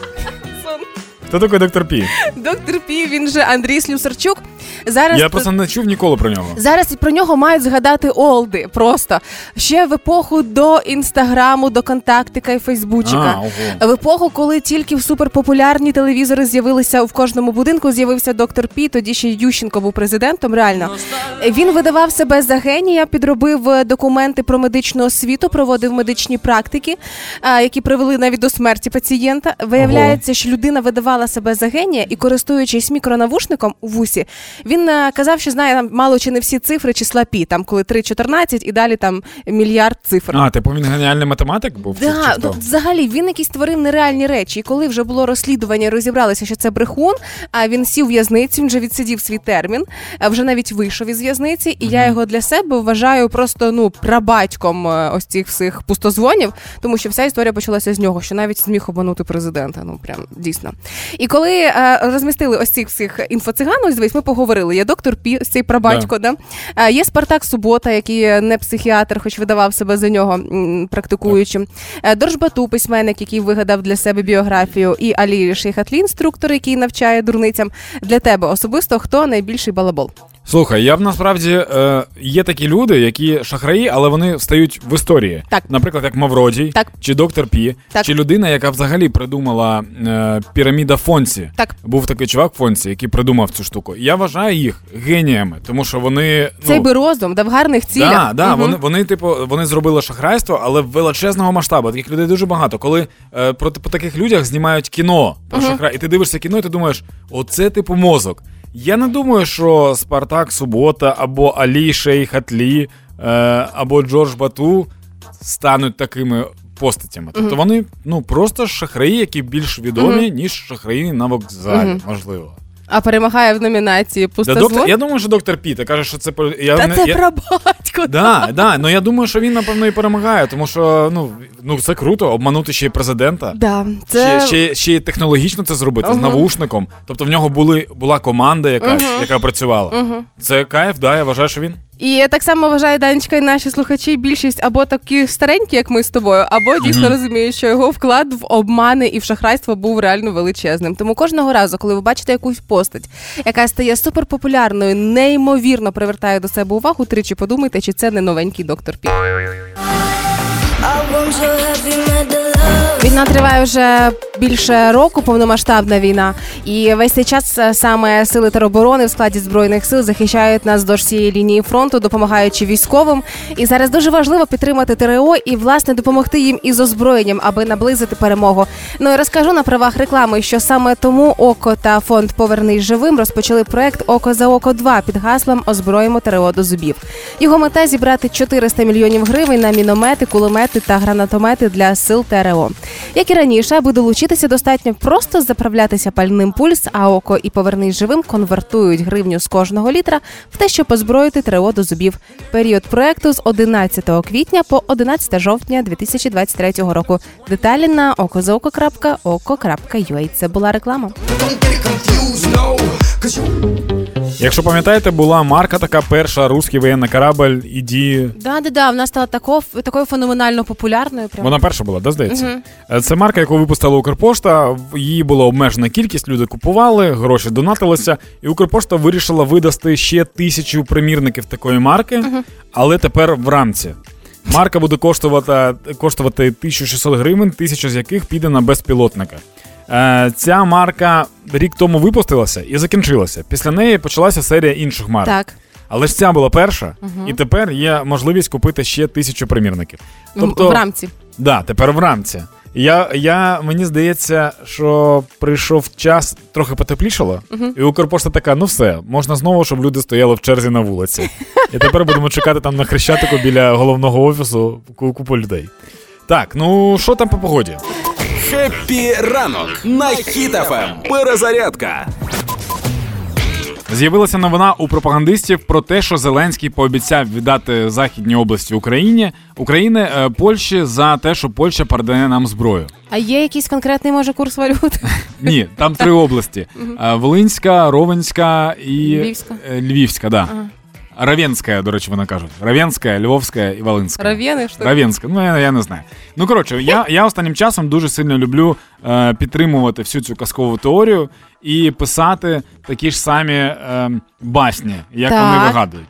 Хто такий доктор Пі? Доктор Пі, він же Андрій Слюсарчук. Зараз Я просто не чув ніколи про нього. Зараз про нього мають згадати Олди. Просто ще в епоху до інстаграму, до контактика і Фейсбучика. А. В епоху, коли тільки в суперпопулярні телевізори з'явилися в кожному будинку, з'явився доктор Пі. Тоді ще Ющенко був президентом. Реально він видавав себе за генія, підробив е, документи про медичну освіту, проводив медичні практики, які привели навіть до смерті пацієнта. Виявляється, що людина видавала себе за генія і, користуючись мікронавушником у вусі, Він е, казав, що знає там мало чи не всі цифри числа пі, там коли 3,14 і далі там мільярд цифр. А, типу він геніальний математик був? Да, ну, взагалі він якісь творив нереальні речі. І коли вже було розслідування, розібралися, що це брехун. А він сів в в'язницю, він вже відсидів свій термін, вже навіть вийшов із в'язниці. І я його для себе вважаю просто ну прабатьком е, ось цих всіх пустозвонів, тому що вся історія почалася з нього, що навіть зміг обманути президента. Ну прям дійсно. І коли е, розмістили ось цих всіх інфоциган, ось дивись, ми поговорили. Є доктор Пі, цей прабатько, да. Да? є Спартак Субота, який не психіатр, хоч видавав себе за нього практикуючим. Е, Доржбату, письменник, який вигадав для себе біографію, і Алі Шейхатлі, інструктор, який навчає дурницям. Для тебе особисто хто найбільший балабол? Слухай, я б насправді е, є такі люди, які шахраї, але вони встають в історії. Так. Наприклад, як Мавродій, Так. чи доктор Пі, Так. чи людина, яка взагалі придумала е, піраміда Фонсі. Так. Був такий чувак Фонсі, який придумав цю штуку. Я вважаю їх геніями, тому що вони Цей ну, би розум, да в гарних цілях. Да, да, Мгм. вони, вони, типу, вони зробили шахрайство, але величезного масштабу. Таких людей дуже багато. Коли е, про, по таких людях знімають кіно про шахрай, і ти дивишся кіно, і ти думаєш, оце типу мозок. Я не думаю, що Спартак Субота або Алі Шейх Атлі, е, або Джордж Бату стануть такими постатями. Тобто вони ну просто шахраї, які більш відомі, ніж шахраї на вокзалі, можливо. А перемагає в номінації Да, пустозвон? доктор, я думаю, що доктор Піта каже, що це я, Та не- це я, прабатько. Да, да, ну я думаю, що він напевно і перемагає, тому що ну, ну це круто, обманути ще й президента. Да, це... Ще, ще, ще й технологічно це зробити з навушником. Тобто в нього були, була команда якась, яка працювала. Це кайф, да, я вважаю, що він. І так само вважає Данечка і наші слухачі. Більшість або такі старенькі, як ми з тобою, або дійсно розуміють, що його вклад в обмани і в шахрайство був реально величезним. Тому кожного разу, коли ви бачите якусь постать, яка стає суперпопулярною, неймовірно привертає до себе увагу, тричі подумайте, чи це не новенький доктор Пі. Війна триває вже більше року, повномасштабна війна, і весь цей час е, саме сили тероборони в складі збройних сил захищають нас до всієї лінії фронту, допомагаючи військовим. І зараз дуже важливо підтримати ТРО і власне допомогти їм із озброєнням, аби наблизити перемогу. Ну і розкажу на правах реклами, що саме тому ОКО та фонд Повернись живим розпочали проект Око за око 2 під гаслом Озброїмо ТРО до зубів. Його мета зібрати 400 мільйонів гривень на міномети, кулемети та гранатомети для сил ТРО. Як і раніше, аби долучитися, достатньо просто заправлятися пальним пульс, а око і повернись живим конвертують гривню з кожного літра в те, щоб озброїти ТРО зубів. Період проекту з 11 квітня по 11 жовтня 2023 року. Деталі на okozaoko.oko.ua. Це була реклама. Якщо пам'ятаєте, була марка така перша русський воєнний корабль іді. Да, да, да. Вона стала тако, такою феноменально популярною. Прям. Вона перша була, да, здається? Е, Це марка, яку випустила Укрпошта. Її була обмежена кількість, люди купували, гроші донатилися, і Укрпошта вирішила видасти ще тисячу примірників такої марки, але тепер в рамці. Марка буде коштувати, коштувати 1600 гривень, тисяча з яких піде на безпілотника. Е, Ця марка рік тому випустилася і закінчилася. Після неї почалася серія інших марок. Так. Але ж ця була перша, і тепер є можливість купити ще тисячу примірників. в рамці. Да, тепер в рамці. Я, я, мені здається, що прийшов час, трохи потеплішало, і Укрпошта така: ну все, можна знову, щоб люди стояли в черзі на вулиці. І тепер будемо чекати там на Хрещатику біля головного офісу купу людей. Так, ну що там по погоді? Happy ранок на Хіт FM. Перезарядка. З'явилася новина у пропагандистів про те, що Зеленський пообіцяв віддати західні області Україні України е, Польщі за те, що Польща передає нам зброю. А є якийсь конкретний може курс валют? Ні, там три області: Е, Волинська, Ровенська і Львівська. Е, Львівська, да. Равенська, до речі, вона кажуть. Равенська, Львовська і Волинська. Рав'яни, що? Равенська, ну я, я не знаю. Ну коротше, я, я останнім часом дуже сильно люблю е, підтримувати всю цю казкову теорію і писати такі ж самі е, басні, як Так. вони вигадують.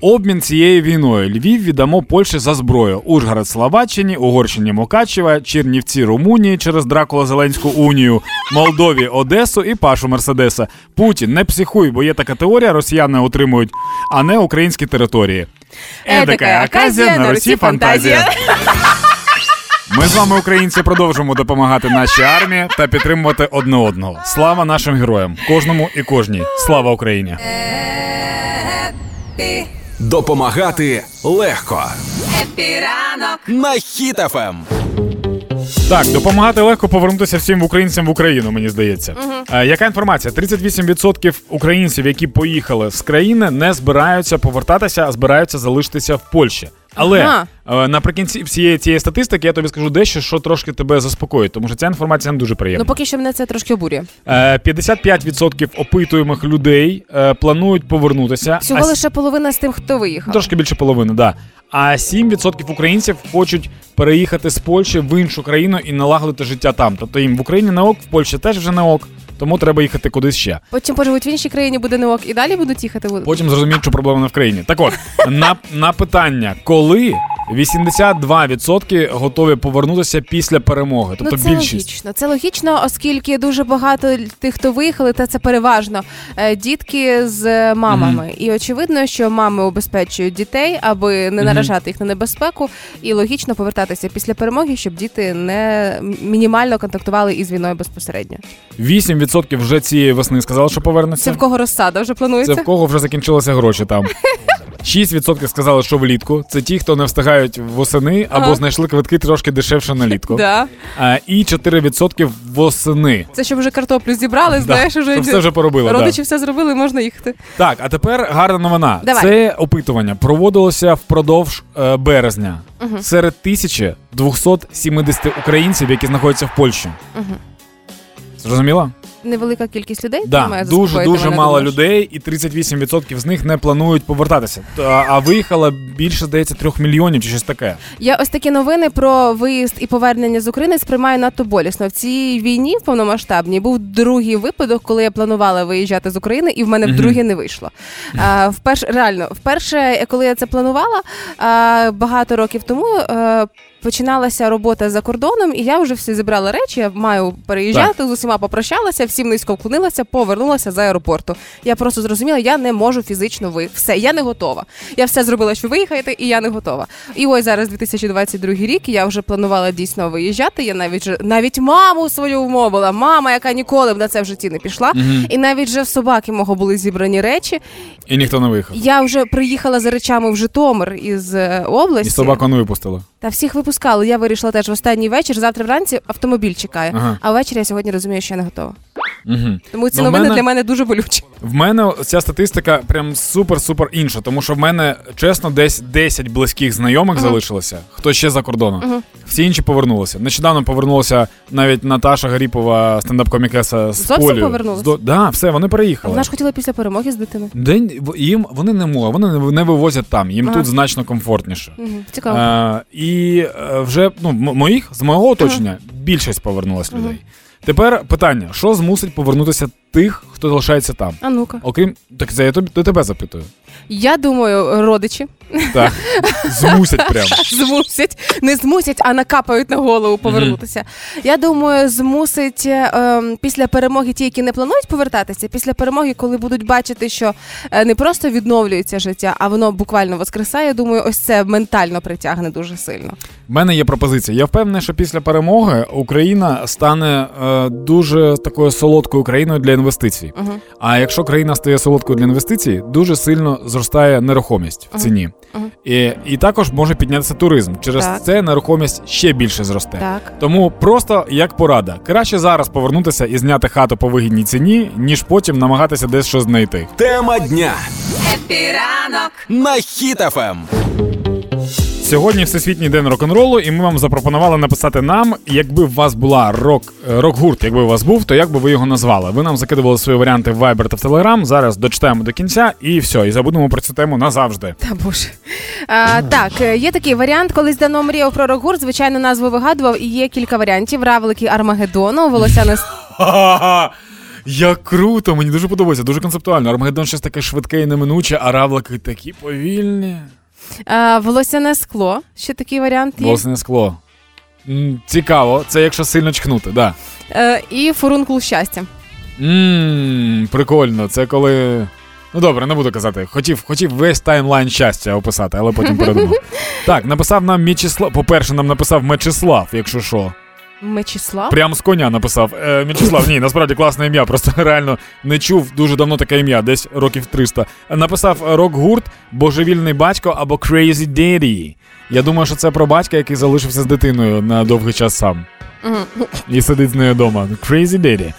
Обмін цією війною Львів віддамо Польщі за зброю. Ужгород Словаччині, Угорщині Мукачева, Чернівці Румунії через Дракула Зеленську унію, Молдові Одесу і Пашу Мерседеса. Путін, не психуй, бо є така теорія, росіяни отримують, а не українські території. Едакая оказія, на Русі фантазія. Ми з вами, українці, продовжуємо допомагати нашій армії та підтримувати одне одного. Слава нашим героям, кожному і кожній. Слава Україні! Допомагати легко. Хеппі ранок. На Хіт FM. Так, допомагати легко повернутися всім українцям в Україну, мені здається. Угу. яка інформація? 38% українців, які поїхали з країни, не збираються повертатися, а збираються залишитися в Польщі. Але Ага. е, наприкінці всієї цієї статистики я тобі скажу дещо, що трошки тебе заспокоїть, тому що ця інформація не дуже приємна. Ну поки що мене це трошки обурює. Е, 55% опитуємих людей е, планують повернутися. Всього а лише половина з тим, хто виїхав. Трошки більше половини, да. А 7% українців хочуть переїхати з Польщі в іншу країну і налагодити життя там. Тобто їм в Україні не ок, в Польщі теж вже не ок, тому треба їхати кудись ще. Потім поживуть в іншій країні, буде не ок, і далі будуть їхати. Потім зрозуміють, що проблема не в країні. Так от, на, на питання, коли 82% готові повернутися після перемоги. Тобто ну, це більшість. логічно. Це логічно, оскільки дуже багато тих, хто виїхали, та це переважно е, дітки з мамами. І очевидно, що мами убезпечують дітей, аби не наражати їх на небезпеку, і логічно повертатися після перемоги, щоб діти не мінімально контактували із війною безпосередньо. 8% вже цієї весни сказали, що повернеться. Це в кого розсада вже планується? Це в кого вже закінчилися гроші там. 6% сказали, що влітку. Це ті, хто не встигають восени або Ага. знайшли квитки трошки дешевше на літку. Да. А, і 4% восени. Це щоб вже картоплю зібрали, знаєш, Да, уже щоб все вже поробили. родичі Да. все зробили, можна їхати. Так, а тепер гарна новина. Давай. Це опитування проводилося впродовж е, березня серед 1270 українців, які знаходяться в Польщі. Зрозуміла? Невелика кількість людей Да, має дуже дуже мало думаєш? людей, і 38% з них не планують повертатися. А виїхало більше, здається, трьох мільйонів чи щось таке. Я ось такі новини про виїзд і повернення з України сприймаю надто болісно. В цій війні повномасштабній був другий випадок, коли я планувала виїжджати з України, і в мене вдруге не вийшло. А, вперше реально, вперше, коли я це планувала а, багато років тому. е, Починалася робота за кордоном, і я вже всі зібрала речі. Я маю переїжджати з усіма попрощалася, всім низько вклонилася, повернулася з аеропорту. Я просто зрозуміла, я не можу фізично ви. Все, я не готова. Я все зробила, щоб виїхати, і я не готова. І ось зараз 2022 рік. Я вже планувала дійсно виїжджати. Я навіть навіть маму свою вмовила. Мама, яка ніколи б на це в житті не пішла. І навіть вже в собаки мого були зібрані речі. І ніхто не виїхав. Я вже приїхала за речами в Житомир із е, області. І собаку не випустили. Та всіх випускали. Я вирішила теж в останній вечір. Завтра вранці автомобіль чекає. Ага. А ввечері я сьогодні розумію, що я не готова. Угу. Тому ці Ну, в новини мене- для мене дуже болючі. В мене ця статистика прям супер-супер інша, тому що в мене чесно десь 10 близьких знайомих залишилося, хто ще за кордоном. Всі інші повернулися. Нещодавно повернулася навіть Наташа Гаріпова, стендап-комікеса з Зовсім Полю. повернулася? До- Да, все, вони переїхали. Вона ж хотіла після перемоги з дитиною. День їм вони не можуть, вони не- вивозять там, їм Ага. тут значно комфортніше. Мгм. Цікаво. Е, і е, вже ну, моїх з мого оточення більшість повернулась людей. Тепер питання: що змусить повернутися тих, хто залишається там? А ну-ка. Окрім так, це я тобі до тебе запитую. Я думаю, родичі Так, змусять прям. змусять, не змусять, а накапають на голову повернутися. Я думаю, змусить е, ем, після перемоги ті, які не планують повертатися, після перемоги, коли будуть бачити, що е, не просто відновлюється життя, а воно буквально воскресає. Я думаю, ось це ментально притягне дуже сильно. В мене є пропозиція. Я впевнений, що після перемоги Україна стане е, дуже такою солодкою країною для інвестицій. Угу. А якщо країна стає солодкою для інвестицій, дуже сильно зростає нерухомість в ціні. Мгм. І, і також може піднятися туризм. Через Так. це нерухомість ще більше зросте. Так. Тому просто як порада, краще зараз повернутися і зняти хату по вигідній ціні, ніж потім намагатися десь щось знайти. Тема дня Хеппі ранок. на Хіт FM. Сьогодні всесвітній день рок-н-ролу, і ми вам запропонували написати нам, якби в вас була рок е, рок-гурт, якби у вас був, то як би ви його назвали? Ви нам закидували свої варіанти в Viber та в Telegram. Зараз дочитаємо до кінця і все, і забудемо про цю тему назавжди. Та боже. А, так, е, є такий варіант. Колись давно мріяв про рок-гурт, звичайно, назву вигадував, і є кілька варіантів. Равлики Армагеддону, волосяне! Як круто, мені дуже подобається, дуже концептуально. Армагеддон щось таке швидке і неминуче, а равлики такі повільні. А, волосяне скло. Ще такий варіант є. Волосне скло. М, Цікаво, це якщо сильно чхнути, да. Е, і фурункул щастя. Ммм, прикольно. Це коли Ну добре, не буду казати. Хотів, хотів весь таймлайн щастя описати, але потім передумав. Так, написав нам Мічислав. По-перше, нам написав Мечислав, якщо що. Мечислав? Прям з коня написав. Е, Мічислав, ні, насправді класне ім'я. Просто реально не чув дуже давно таке ім'я, десь років 300. Написав рок-гурт, божевільний батько або Crazy Daddy. Я думаю, що це про батька, який залишився з дитиною на довгий час сам. І сидить з нею вдома. Crazy Daddy.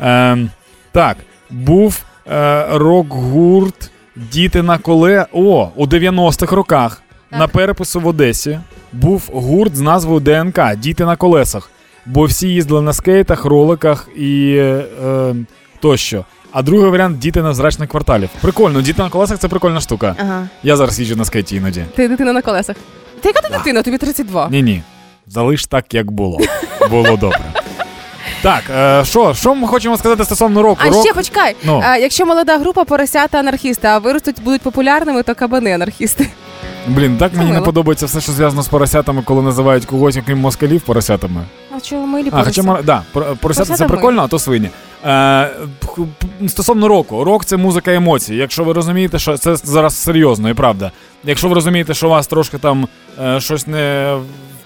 Е, так, був е, рок-гурт Діти на коле. О, у 90-х роках на перепису в Одесі був гурт з назвою ДНК Діти на колесах. Бо всі їздили на скейтах, роликах і е, е, тощо. А другий варіант діти на зрачних кварталів. Прикольно, діти на колесах це прикольна штука. Ага. Я зараз їжджу на скейті іноді. Ти дитина на колесах. Ти яка ти дитина? Тобі 32. Ні, ні. Залиш так, як було. Було добре. Так, е, що, що ми хочемо сказати стосовно року? А Рок... ще почекай. Ну. Якщо молода група поросята анархісти, а виростуть будуть популярними, то кабани анархісти. Блін, так мені не подобається все, що зв'язано з поросятами, коли називають когось, окрім москалів, поросятами. А чого милі А, хоча да, поросята Поросята це ми. прикольно, а то свині. Е, стосовно року, рок це музика емоцій. Якщо ви розумієте, що це зараз серйозно і правда. Якщо ви розумієте, що у вас трошки там е, щось не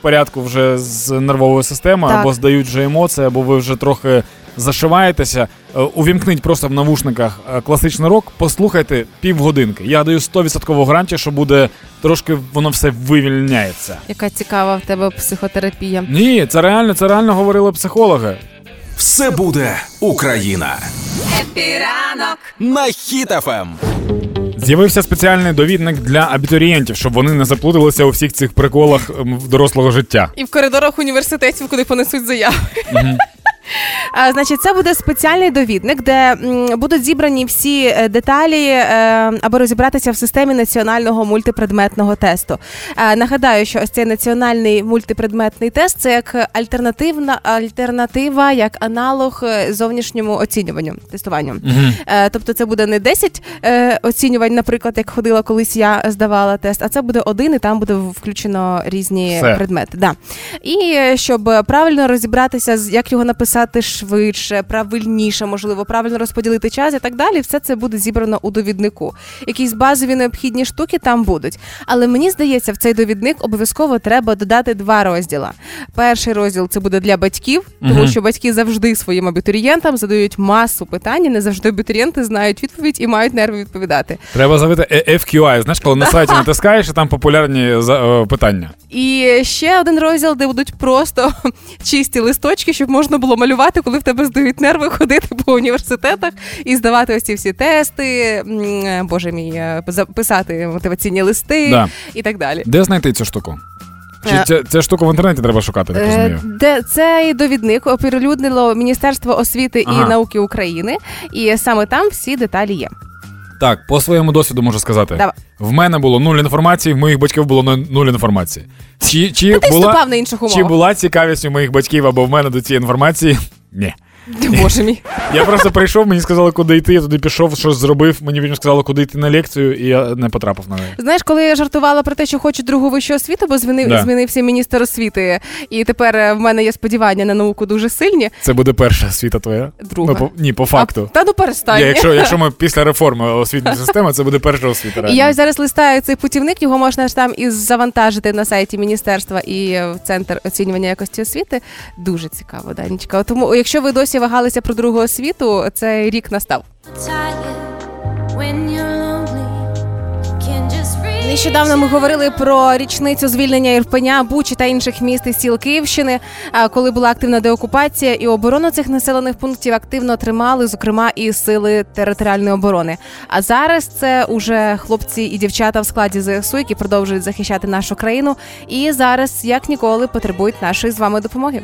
порядку вже з нервовою системою, Так. або здають вже емоції, або ви вже трохи зашиваєтеся, е, увімкніть просто в навушниках е, класичний рок, послухайте півгодинки. Я даю 100% гарантію, що буде трошки воно все вивільняється. Яка цікава в тебе психотерапія. Ні, це реально, це реально говорили психологи. Все буде Україна Епіранок. на Ем. З'явився спеціальний довідник для абітурієнтів, щоб вони не заплуталися у всіх цих приколах дорослого життя. І в коридорах університетів, куди понесуть заяви. Значить, це буде спеціальний довідник, де будуть зібрані всі е, деталі, е, аби розібратися в системі національного мультипредметного тесту. Нагадаю, що ось цей національний мультипредметний тест це як альтернативна альтернатива, як аналог е, зовнішньому оцінюванню, тестуванню. Е, тобто, це буде не 10 е, оцінювань, наприклад, як ходила колись я здавала тест, а це буде один, і там буде включено різні Все. предмети. Да. І щоб правильно розібратися, як його написати швидше, правильніше, можливо, правильно розподілити час і так далі, все це буде зібрано у довіднику. Якісь базові необхідні штуки там будуть. Але мені здається, в цей довідник обов'язково треба додати два розділа. Перший розділ це буде для батьків, тому що батьки завжди своїм абітурієнтам задають масу питань, і не завжди абітурієнти знають відповідь і мають нерви відповідати. Треба завити е- FQI, знаєш, коли на сайті натискаєш, і там популярні е, питання. І ще один розділ, де будуть просто чисті листочки, щоб можна було малювати, коли в тебе здають нерви, ходити по університетах і здавати ось ці всі тести. Боже мій, е, записати мотиваційні листи Да. і так далі. Де знайти цю штуку? Чи Е, ця, ця штука в інтернеті треба шукати, так Е, розумію? Де цей довідник оприлюднило Міністерство освіти Ага. і науки України, і саме там всі деталі є. Так, по своєму досвіду можу сказати. Давай. В мене було нуль інформації, в моїх батьків було нуль- інформації. Чи, чи, Ти була, на інших чи була цікавість у моїх батьків або в мене до цієї інформації? Ні. Боже мій. Я просто прийшов, мені сказали, куди йти, я туди пішов, щось зробив, мені потім сказали, куди йти на лекцію, і я не потрапив на неї. Знаєш, коли я жартувала про те, що хочу другу вищу освіту, бо змінив, Да. змінився міністр освіти, і тепер е, в мене є сподівання на науку дуже сильні. Це буде перша освіта твоя? Друга. Ну, по, ні, по факту. А, та ну перестань. Я, якщо, якщо ми після реформи освітньої системи, це буде перша освіта. І реально. я зараз листаю цей путівник, його можна ж там і завантажити на сайті міністерства і е, в центр оцінювання якості освіти. Дуже цікаво, Данічка. Тому, якщо ви досі вагалися про другу освіту, цей рік настав. Нещодавно ми говорили про річницю звільнення Ірпеня, Бучі та інших міст і сіл Київщини, коли була активна деокупація, і оборону цих населених пунктів активно тримали, зокрема і сили територіальної оборони. А зараз це уже хлопці і дівчата в складі ЗСУ, які продовжують захищати нашу країну, і зараз як ніколи потребують нашої з вами допомоги.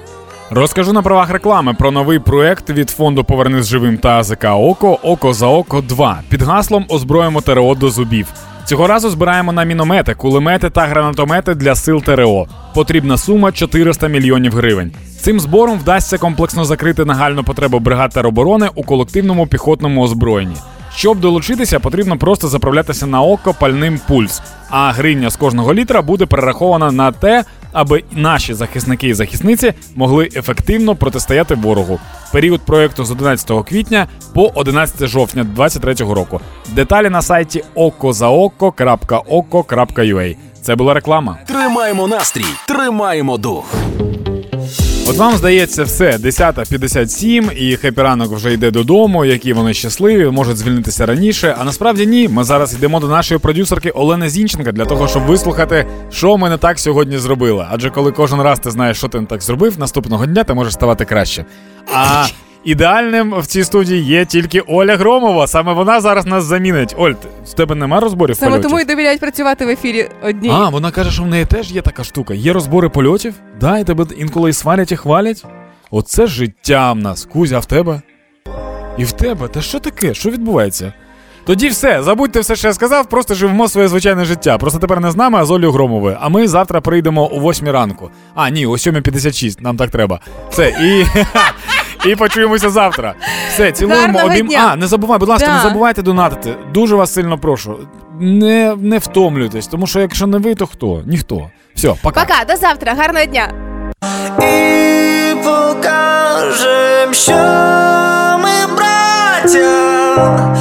Розкажу на правах реклами про новий проект від фонду Повернись живим та АЗК Око Око за Око 2 під гаслом Озброїмо ТРО до зубів. Цього разу збираємо на міномети, кулемети та гранатомети для сил ТРО. Потрібна сума 400 мільйонів гривень. Цим збором вдасться комплексно закрити нагальну потребу бригад тероборони у колективному піхотному озброєнні. Щоб долучитися, потрібно просто заправлятися на око пальним пульс. А гривня з кожного літра буде перерахована на те, аби наші захисники і захисниці могли ефективно протистояти ворогу. Період проекту з 11 квітня по 11 жовтня 2023 року. Деталі на сайті okozaoko.oko.ua. Це була реклама. Тримаємо настрій, тримаємо дух. От вам здається, все, 10.57, і хеппі ранок вже йде додому, які вони щасливі, можуть звільнитися раніше. А насправді ні. Ми зараз йдемо до нашої продюсерки Олени Зінченка для того, щоб вислухати, що ми не так сьогодні зробили. Адже коли кожен раз ти знаєш, що ти не так зробив, наступного дня ти можеш ставати краще. А ідеальним в цій студії є тільки Оля Громова. Саме вона зараз нас замінить. Оль, в тебе нема розборів Саме польотів? тому і довіряють працювати в ефірі одній. А, вона каже, що в неї теж є така штука. Є розбори польотів? Да, і тебе інколи і сварять і хвалять. Оце життя в нас. Кузя, а в тебе? І в тебе? Та що таке? Що відбувається? Тоді все, забудьте все, що я сказав, просто живемо своє звичайне життя. Просто тепер не з нами, а з Олею Громовою. А ми завтра прийдемо о 8 ранку. А, ні, о 7.56, нам так треба. Все, і. І почуємося завтра. Все, цілуємо Гарного обім. дня. А, не забувай, будь ласка, Да. не забувайте донатити. Дуже вас сильно прошу. Не, не втомлюйтесь, тому що якщо не ви, то хто? Ніхто. Все, пока. Пока, до завтра, гарного дня. і покажем, що ми браття